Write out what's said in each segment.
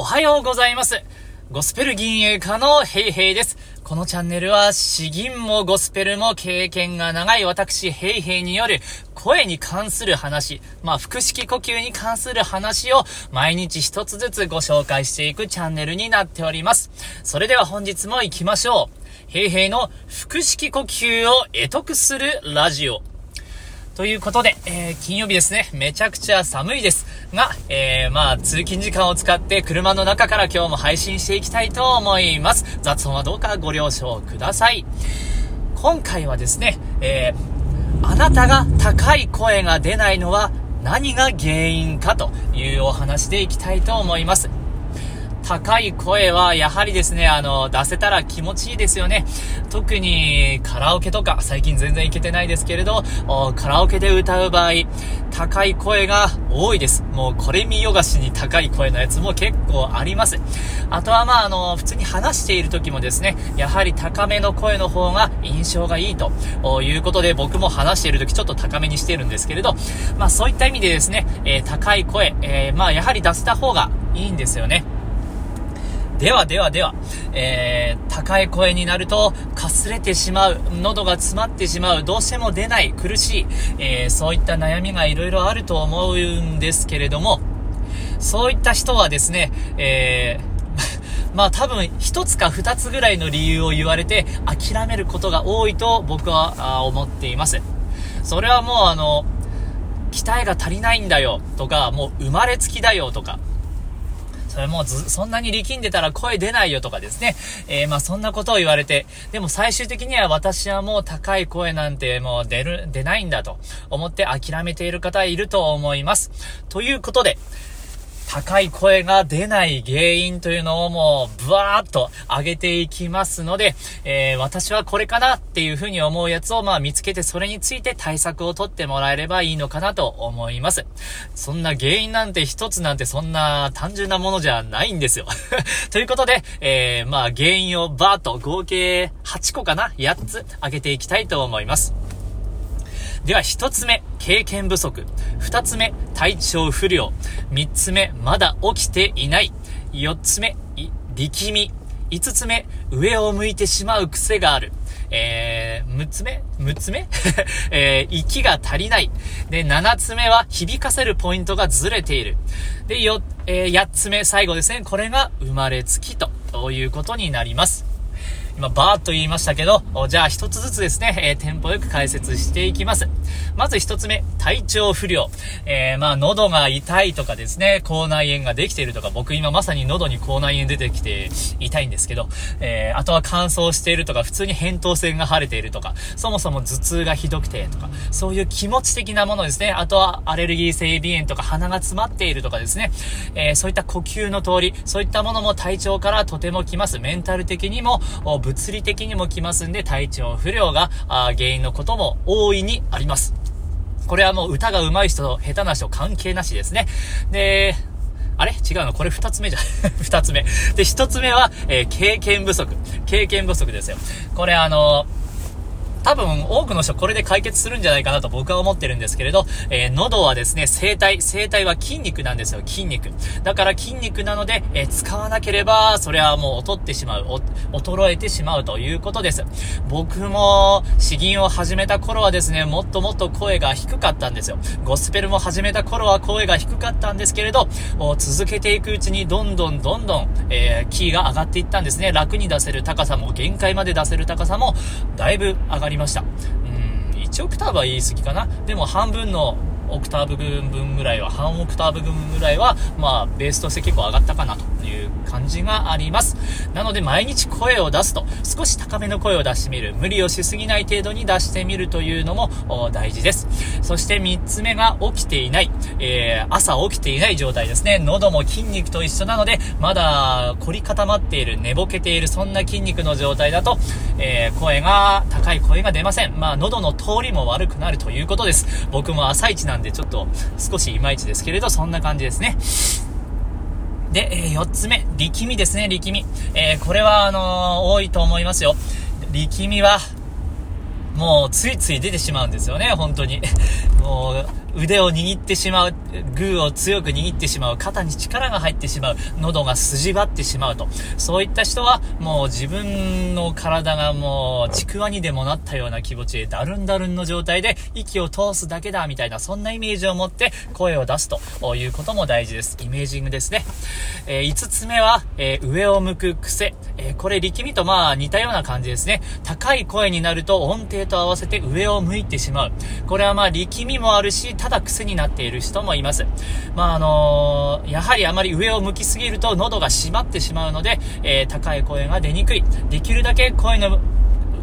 おはようございます。ゴスペル銀営家のヘイヘイです。このチャンネルは、詩吟もゴスペルも経験が長い私、ヘイヘイによる声に関する話、まあ、腹式呼吸に関する話を毎日一つずつご紹介していくチャンネルになっております。それでは本日も行きましょう。ヘイヘイの腹式呼吸を得得するラジオ。ということで、えー、金曜日ですね、めちゃくちゃ寒いですが、えー、まあ、通勤時間を使って車の中から今日も配信していきたいと思います。雑音はどうかご了承ください。今回はですね、えー、あなたが高い声が出ないのは何が原因かというお話でいきたいと思います。高い声はやはりですね、あの、出せたら気持ちいいですよね。特にカラオケとか、最近全然行けてないですけれど、カラオケで歌う場合、高い声が多いです。もうこれ見よがしに高い声のやつも結構あります。あとはまあ、あの、普通に話している時もですね、やはり高めの声の方が印象がいいということで、僕も話している時ちょっと高めにしてるんですけれど、まあそういった意味でですね、えー、高い声、えー、まあやはり出せた方がいいんですよね。ではではでは、えー、高い声になると、かすれてしまう、喉が詰まってしまう、どうしても出ない、苦しい、えー、そういった悩みがいろいろあると思うんですけれども、そういった人はですね、えー、まあ多分一つか二つぐらいの理由を言われて諦めることが多いと僕は思っています。それはもうあの、鍛えが足りないんだよとか、もう生まれつきだよとか、それも、そんなに力んでたら声出ないよとかですね。えー、まあそんなことを言われて、でも最終的には私はもう高い声なんてもう出る、出ないんだと思って諦めている方いると思います。ということで、高い声が出ない原因というのをもうブワーッと上げていきますので、えー、私はこれかなっていうふうに思うやつをまあ見つけてそれについて対策を取ってもらえればいいのかなと思います。そんな原因なんて一つなんてそんな単純なものじゃないんですよ。ということで、えー、まあ原因をバーッと合計8個かな ?8 つ上げていきたいと思います。では一つ目、経験不足。二つ目、体調不良。三つ目、まだ起きていない。四つ目、力み。五つ目、上を向いてしまう癖がある。えー、六つ目六つ目？えー、息が足りない。で、七つ目は響かせるポイントがずれている。で、よ、えー、八つ目、最後ですね。これが生まれつきということになります。今、バーっと言いましたけど、じゃあ一つずつですね、えー、テンポよく解説していきます。まず一つ目、体調不良。えー、まあ、喉が痛いとかですね、口内炎ができているとか、僕今まさに喉に口内炎出てきて痛いんですけど、えー、あとは乾燥しているとか、普通に扁桃腺が腫れているとか、そもそも頭痛がひどくてとか、そういう気持ち的なものですね。あとはアレルギー性鼻炎とか鼻が詰まっているとかですね、えー、そういった呼吸の通り、そういったものも体調からとても来ます。メンタル的にも、物理的にも来ますんで、体調不良が原因のことも大いにあります。これはもう歌が上手い人と下手な人関係なしですね。で、あれ？違うの？これ二つ目じゃ、二つ目。で、一つ目は、えー、経験不足。経験不足ですよ。これあのー多分多くの人これで解決するんじゃないかなと僕は思ってるんですけれど、えー、喉はですね、声帯、声帯は筋肉なんですよ、筋肉。だから筋肉なので、えー、使わなければ、それはもう劣ってしまう、衰えてしまうということです。僕も、詩吟を始めた頃はですね、もっともっと声が低かったんですよ。ゴスペルも始めた頃は声が低かったんですけれど、続けていくうちにどんどんどんどん、えー、キーが上がっていったんですね。楽に出せる高さも、限界まで出せる高さも、だいぶ上がりました。うん、1オクターブは言い過ぎかな。でも半分のオクターブ分ぐらいは、半オクターブ分ぐらいは、まあ、ベースとして結構上がったかなという感じがあります。なので、毎日声を出すと、少し高めの声を出してみる。無理をしすぎない程度に出してみるというのも大事です。そして3つ目が起きていない。えー、朝起きていない状態ですね。喉も筋肉と一緒なので、まだ凝り固まっている、寝ぼけている、そんな筋肉の状態だと、えー、声が、高い声が出ません。まあ、喉の通りも悪くなるということです。僕も朝一なんんで、ちょっと少しいまいちですけれど、そんな感じですね。で、えー、4つ目、力みですね、力み。えー、これは、あのー、多いと思いますよ。力みは、もうついつい出てしまうんですよね、本当に。もう、腕を握ってしまう、グーを強く握ってしまう、肩に力が入ってしまう、喉が筋張ってしまうと。そういった人は、もう自分の体がもう、ちくわにでもなったような気持ちで、ダルンダルンの状態で、息を通すだけだ、みたいな、そんなイメージを持って声を出すということも大事です。イメージングですね。えー、5つ目は、えー、上を向く癖。えー、これ力みとまあ似たような感じですね。高い声になると音程と合わせて上を向いてしまう。これはまあ力みもあるし、ただ癖になっている人もいます。まああのー、やはりあまり上を向きすぎると喉が締まってしまうので、えー、高い声が出にくい。できるだけ声の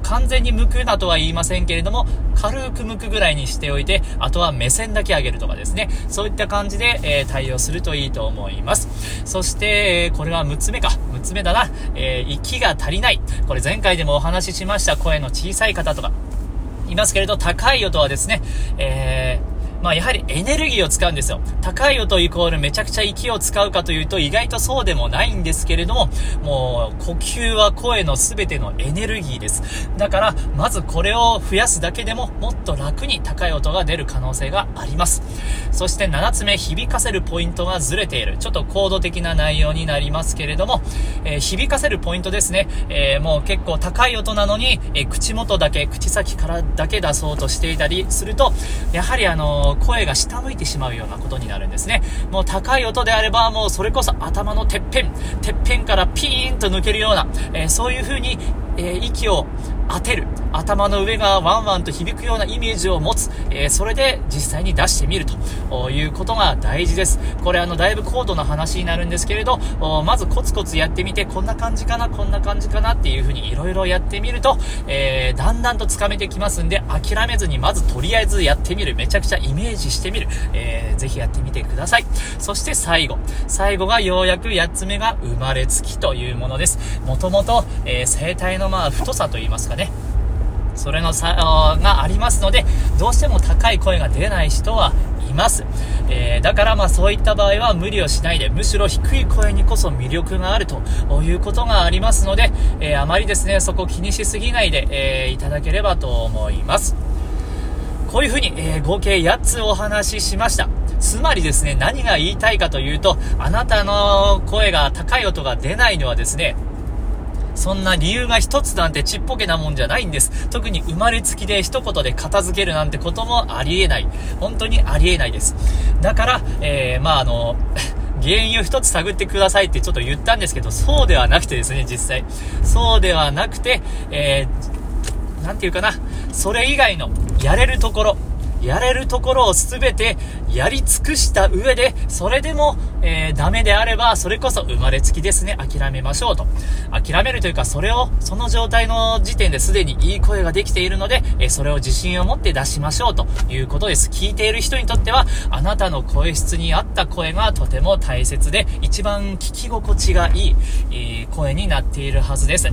完全に向くなとは言いませんけれども、軽く向くぐらいにしておいて、あとは目線だけ上げるとかですね。そういった感じで、えー、対応するといいと思います。そして、これは6つ目か。6つ目だな。えー、息が足りない。これ前回でもお話ししました声の小さい方とか、いますけれど、高い音はですね、えー、まあやはりエネルギーを使うんですよ。高い音イコールめちゃくちゃ息を使うかというと意外とそうでもないんですけれども、もう呼吸は声の全てのエネルギーです。だから、まずこれを増やすだけでももっと楽に高い音が出る可能性があります。そして7つ目、響かせるポイントがずれている。ちょっと高度的な内容になりますけれども、えー、響かせるポイントですね。えー、もう結構高い音なのに、えー、口元だけ、口先からだけ出そうとしていたりすると、やはりあの声が下向いてしまうようなことになるんですね。もう高い音であれば、もうそれこそ頭のてっぺん、てっぺんからピーンと抜けるような、えー、そういう風に、えー、息を当てる。頭の上がワンワンと響くようなイメージを持つ。えー、それで実際に出してみるということが大事です。これあの、だいぶ高度な話になるんですけれど、まずコツコツやってみて、こんな感じかな、こんな感じかなっていう風に色々やってみると、えー、だんだんとつかめてきますんで、諦めずにまずとりあえずやってみる。めちゃくちゃイメージしてみる。えー、ぜひやってみてください。そして最後。最後がようやく8つ目が生まれつきというものです。もともと、えー、声帯のまあ太さといいますかね。それの差がありますので、どうしても高い声が出ない人はいます。えー、だからまあそういった場合は無理をしないで、むしろ低い声にこそ魅力があるということがありますので、えー、あまりですね、そこ気にしすぎないで、えー、いただければと思います。こういうふうに、え合計8つお話ししました。つまりですね、何が言いたいかというと、あなたの声が高い音が出ないのはですね、そんな理由が一つなんてちっぽけなもんじゃないんです。特に生まれつきで一言で片付けるなんてこともありえない。本当にありえないです。だから、えー、まああの、原因を一つ探ってくださいってちょっと言ったんですけど、そうではなくてですね、実際。そうではなくて、えー、なんていうかな、それ以外のやれるところ、やれるところを全てやり尽くした上で、それでも、えー、ダメであれば、それこそ生まれつきですね、諦めましょうと。諦めるというか、それを、その状態の時点ですでにいい声ができているので、えー、それを自信を持って出しましょうということです。聞いている人にとっては、あなたの声質に合った声がとても大切で、一番聞き心地がいい、えー、声になっているはずです。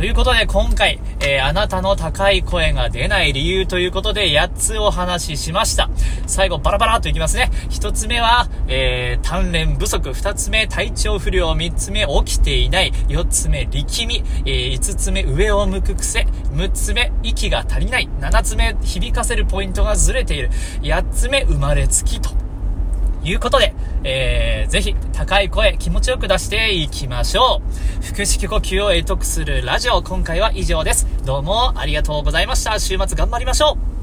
ということで今回、えー、あなたの高い声が出ない理由ということで8つお話ししました。最後バラバラっといきますね。1つ目は、えー、鍛錬不足。2つ目、体調不良。3つ目、起きていない。4つ目、力み。えー、5つ目、上を向く癖。6つ目、息が足りない。7つ目、響かせるポイントがずれている。8つ目、生まれつきと。いうことで、えー、ぜひ高い声気持ちよく出していきましょう。腹式呼吸を得得するラジオ、今回は以上です。どうもありがとうございました。週末頑張りましょう